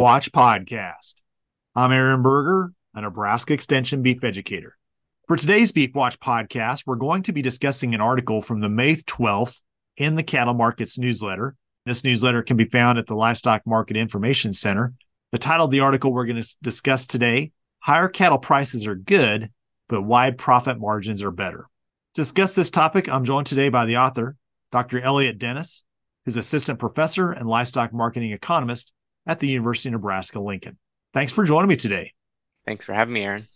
Watch podcast. I'm Aaron Berger, a Nebraska Extension beef educator. For today's Beef Watch podcast, we're going to be discussing an article from the May 12th in the Cattle Markets newsletter. This newsletter can be found at the Livestock Market Information Center. The title of the article we're going to discuss today Higher cattle prices are good, but wide profit margins are better. To discuss this topic, I'm joined today by the author, Dr. Elliott Dennis, who's assistant professor and livestock marketing economist at the University of Nebraska Lincoln. Thanks for joining me today. Thanks for having me, Aaron.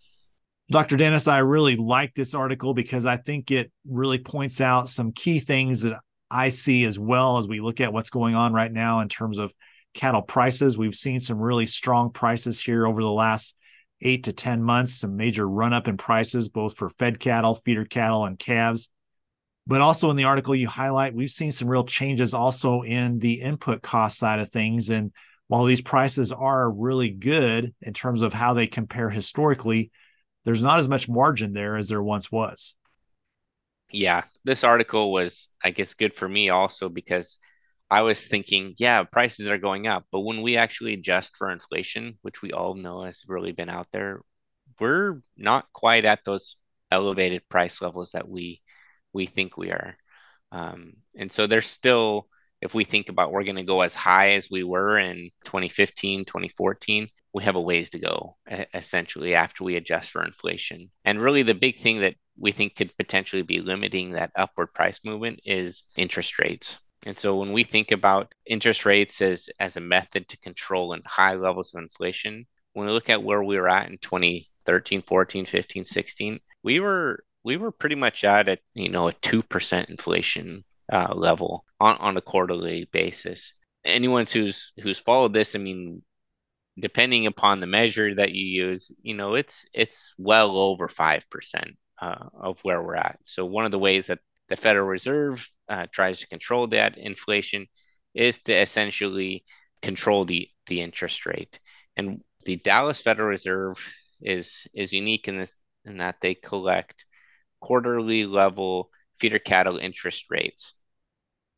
Dr. Dennis, I really like this article because I think it really points out some key things that I see as well as we look at what's going on right now in terms of cattle prices. We've seen some really strong prices here over the last eight to 10 months, some major run up in prices, both for fed cattle, feeder cattle, and calves. But also in the article you highlight, we've seen some real changes also in the input cost side of things. And while these prices are really good in terms of how they compare historically, there's not as much margin there as there once was. Yeah, this article was, I guess, good for me also because I was thinking, yeah, prices are going up. But when we actually adjust for inflation, which we all know has really been out there, we're not quite at those elevated price levels that we we think we are. Um, and so there's still if we think about we're going to go as high as we were in 2015, 2014, we have a ways to go essentially after we adjust for inflation. And really, the big thing that we think could potentially be limiting that upward price movement is interest rates. And so when we think about interest rates as, as a method to control and high levels of inflation, when we look at where we were at in 2013, 14, 15, 16, we were we were pretty much at a you know a two percent inflation uh, level on, on a quarterly basis. Anyone who's who's followed this, I mean, depending upon the measure that you use, you know, it's it's well over five percent uh, of where we're at. So one of the ways that the Federal Reserve uh, tries to control that inflation is to essentially control the the interest rate. And the Dallas Federal Reserve is is unique in this in that they collect quarterly level feeder cattle interest rates.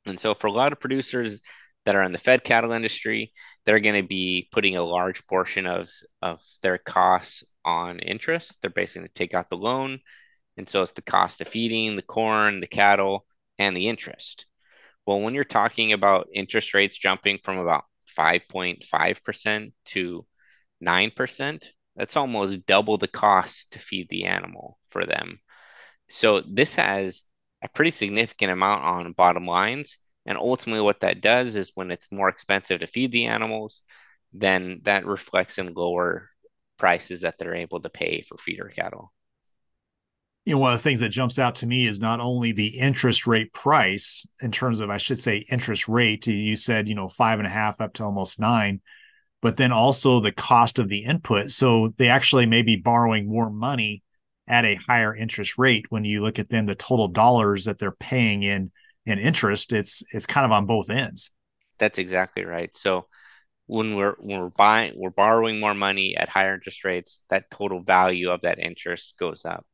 And so, for a lot of producers that are in the fed cattle industry, they're going to be putting a large portion of, of their costs on interest. They're basically going to take out the loan. And so, it's the cost of feeding the corn, the cattle, and the interest. Well, when you're talking about interest rates jumping from about 5.5% to 9%, that's almost double the cost to feed the animal for them. So this has a pretty significant amount on bottom lines. And ultimately, what that does is when it's more expensive to feed the animals, then that reflects in lower prices that they're able to pay for feeder cattle. You know, one of the things that jumps out to me is not only the interest rate price in terms of, I should say, interest rate. You said, you know, five and a half up to almost nine, but then also the cost of the input. So they actually may be borrowing more money at a higher interest rate when you look at then the total dollars that they're paying in in interest it's it's kind of on both ends. That's exactly right. So when we're when we're buying we're borrowing more money at higher interest rates that total value of that interest goes up.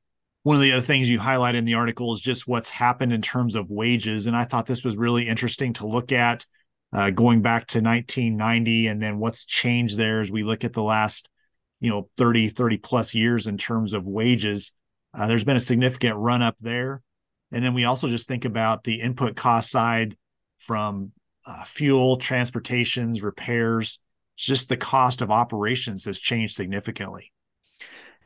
One of the other things you highlight in the article is just what's happened in terms of wages and i thought this was really interesting to look at uh, going back to 1990 and then what's changed there as we look at the last you know 30 30 plus years in terms of wages uh, there's been a significant run up there. And then we also just think about the input cost side from uh, fuel transportations repairs. Just the cost of operations has changed significantly.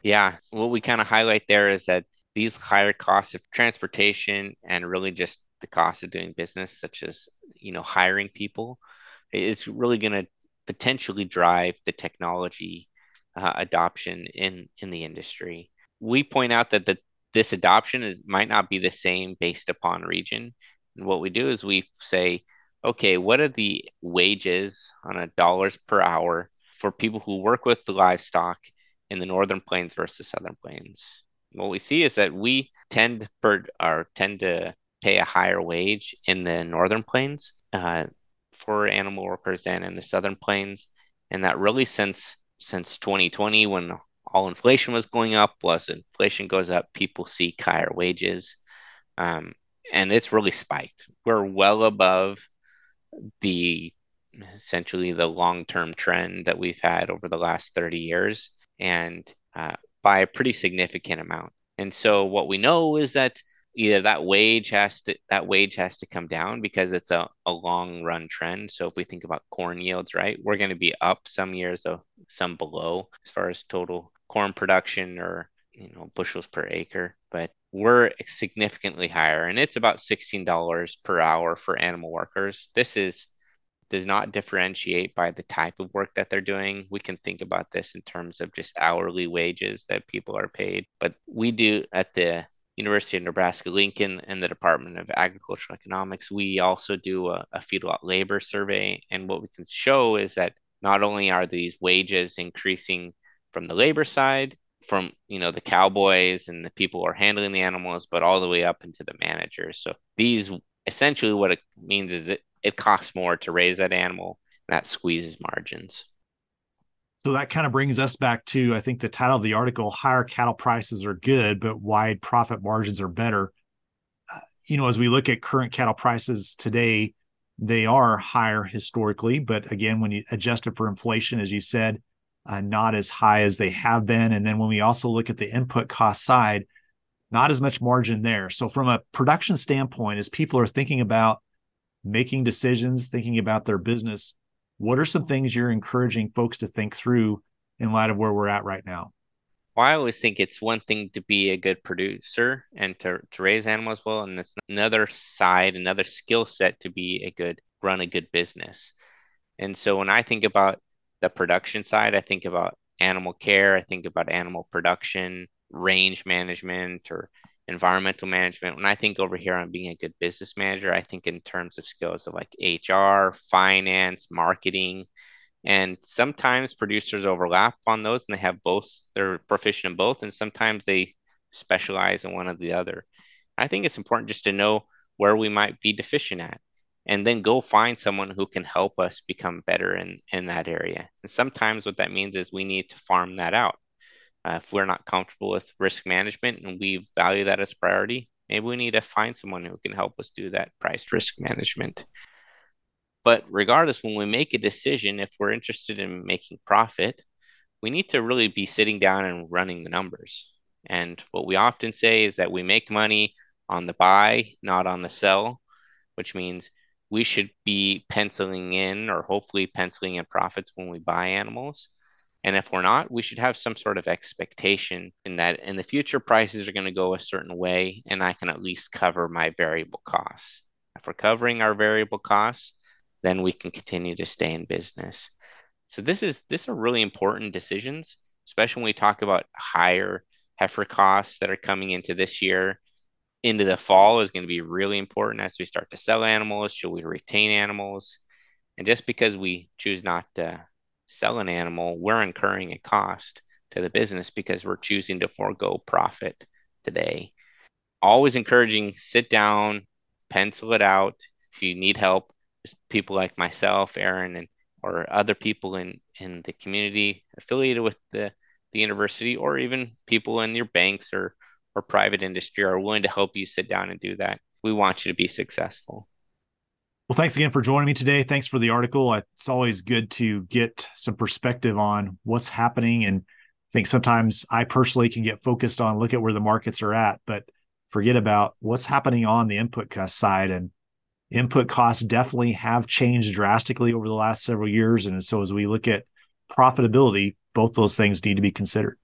Yeah what we kind of highlight there is that these higher costs of transportation and really just the cost of doing business such as you know hiring people is really going to potentially drive the technology uh, adoption in in the industry. We point out that the, this adoption is, might not be the same based upon region. And what we do is we say, okay, what are the wages on a dollars per hour for people who work with the livestock in the northern plains versus southern plains? What we see is that we tend per or tend to pay a higher wage in the northern plains uh, for animal workers than in the southern plains, and that really since since 2020 when all inflation was going up. Plus, inflation goes up, people seek higher wages, um, and it's really spiked. We're well above the essentially the long-term trend that we've had over the last 30 years and uh, by a pretty significant amount. And so what we know is that either that wage has to that wage has to come down because it's a, a long run trend. So if we think about corn yields, right, we're going to be up some years, though some below as far as total corn production or you know bushels per acre, but we're significantly higher, and it's about sixteen dollars per hour for animal workers. This is does not differentiate by the type of work that they're doing. We can think about this in terms of just hourly wages that people are paid. But we do at the University of Nebraska Lincoln and the Department of Agricultural Economics, we also do a, a feedlot labor survey. And what we can show is that not only are these wages increasing from the labor side, from you know the cowboys and the people who are handling the animals, but all the way up into the managers. So these essentially what it means is it it costs more to raise that animal, and that squeezes margins. So that kind of brings us back to, I think, the title of the article Higher Cattle Prices Are Good, but Wide Profit Margins Are Better. Uh, you know, as we look at current cattle prices today, they are higher historically. But again, when you adjust it for inflation, as you said, uh, not as high as they have been. And then when we also look at the input cost side, not as much margin there. So, from a production standpoint, as people are thinking about making decisions, thinking about their business, what are some things you're encouraging folks to think through in light of where we're at right now? Well, I always think it's one thing to be a good producer and to, to raise animals well, and it's another side, another skill set to be a good run a good business. And so when I think about the production side, I think about animal care, I think about animal production, range management, or environmental management. When I think over here on being a good business manager, I think in terms of skills of like HR, finance, marketing. And sometimes producers overlap on those and they have both, they're proficient in both. And sometimes they specialize in one or the other. I think it's important just to know where we might be deficient at and then go find someone who can help us become better in, in that area. And sometimes what that means is we need to farm that out. Uh, if we're not comfortable with risk management and we value that as priority, maybe we need to find someone who can help us do that price risk management. But regardless, when we make a decision, if we're interested in making profit, we need to really be sitting down and running the numbers. And what we often say is that we make money on the buy, not on the sell, which means we should be penciling in or hopefully penciling in profits when we buy animals and if we're not, we should have some sort of expectation in that in the future prices are going to go a certain way and I can at least cover my variable costs. If we're covering our variable costs, then we can continue to stay in business. So this is this are really important decisions, especially when we talk about higher heifer costs that are coming into this year. Into the fall is going to be really important as we start to sell animals. Should we retain animals? And just because we choose not to sell an animal, we're incurring a cost to the business because we're choosing to forego profit today. Always encouraging sit down, pencil it out. If you need help, people like myself, Aaron, and or other people in in the community affiliated with the the university, or even people in your banks or or private industry are willing to help you sit down and do that. We want you to be successful. Well, thanks again for joining me today. Thanks for the article. It's always good to get some perspective on what's happening. And I think sometimes I personally can get focused on look at where the markets are at, but forget about what's happening on the input cost side. And input costs definitely have changed drastically over the last several years. And so as we look at profitability, both those things need to be considered.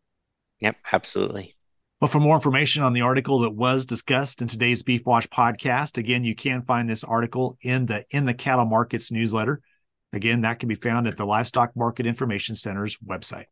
Yep, absolutely. Well, for more information on the article that was discussed in today's Beef Watch podcast, again, you can find this article in the in the cattle markets newsletter. Again, that can be found at the Livestock Market Information Center's website.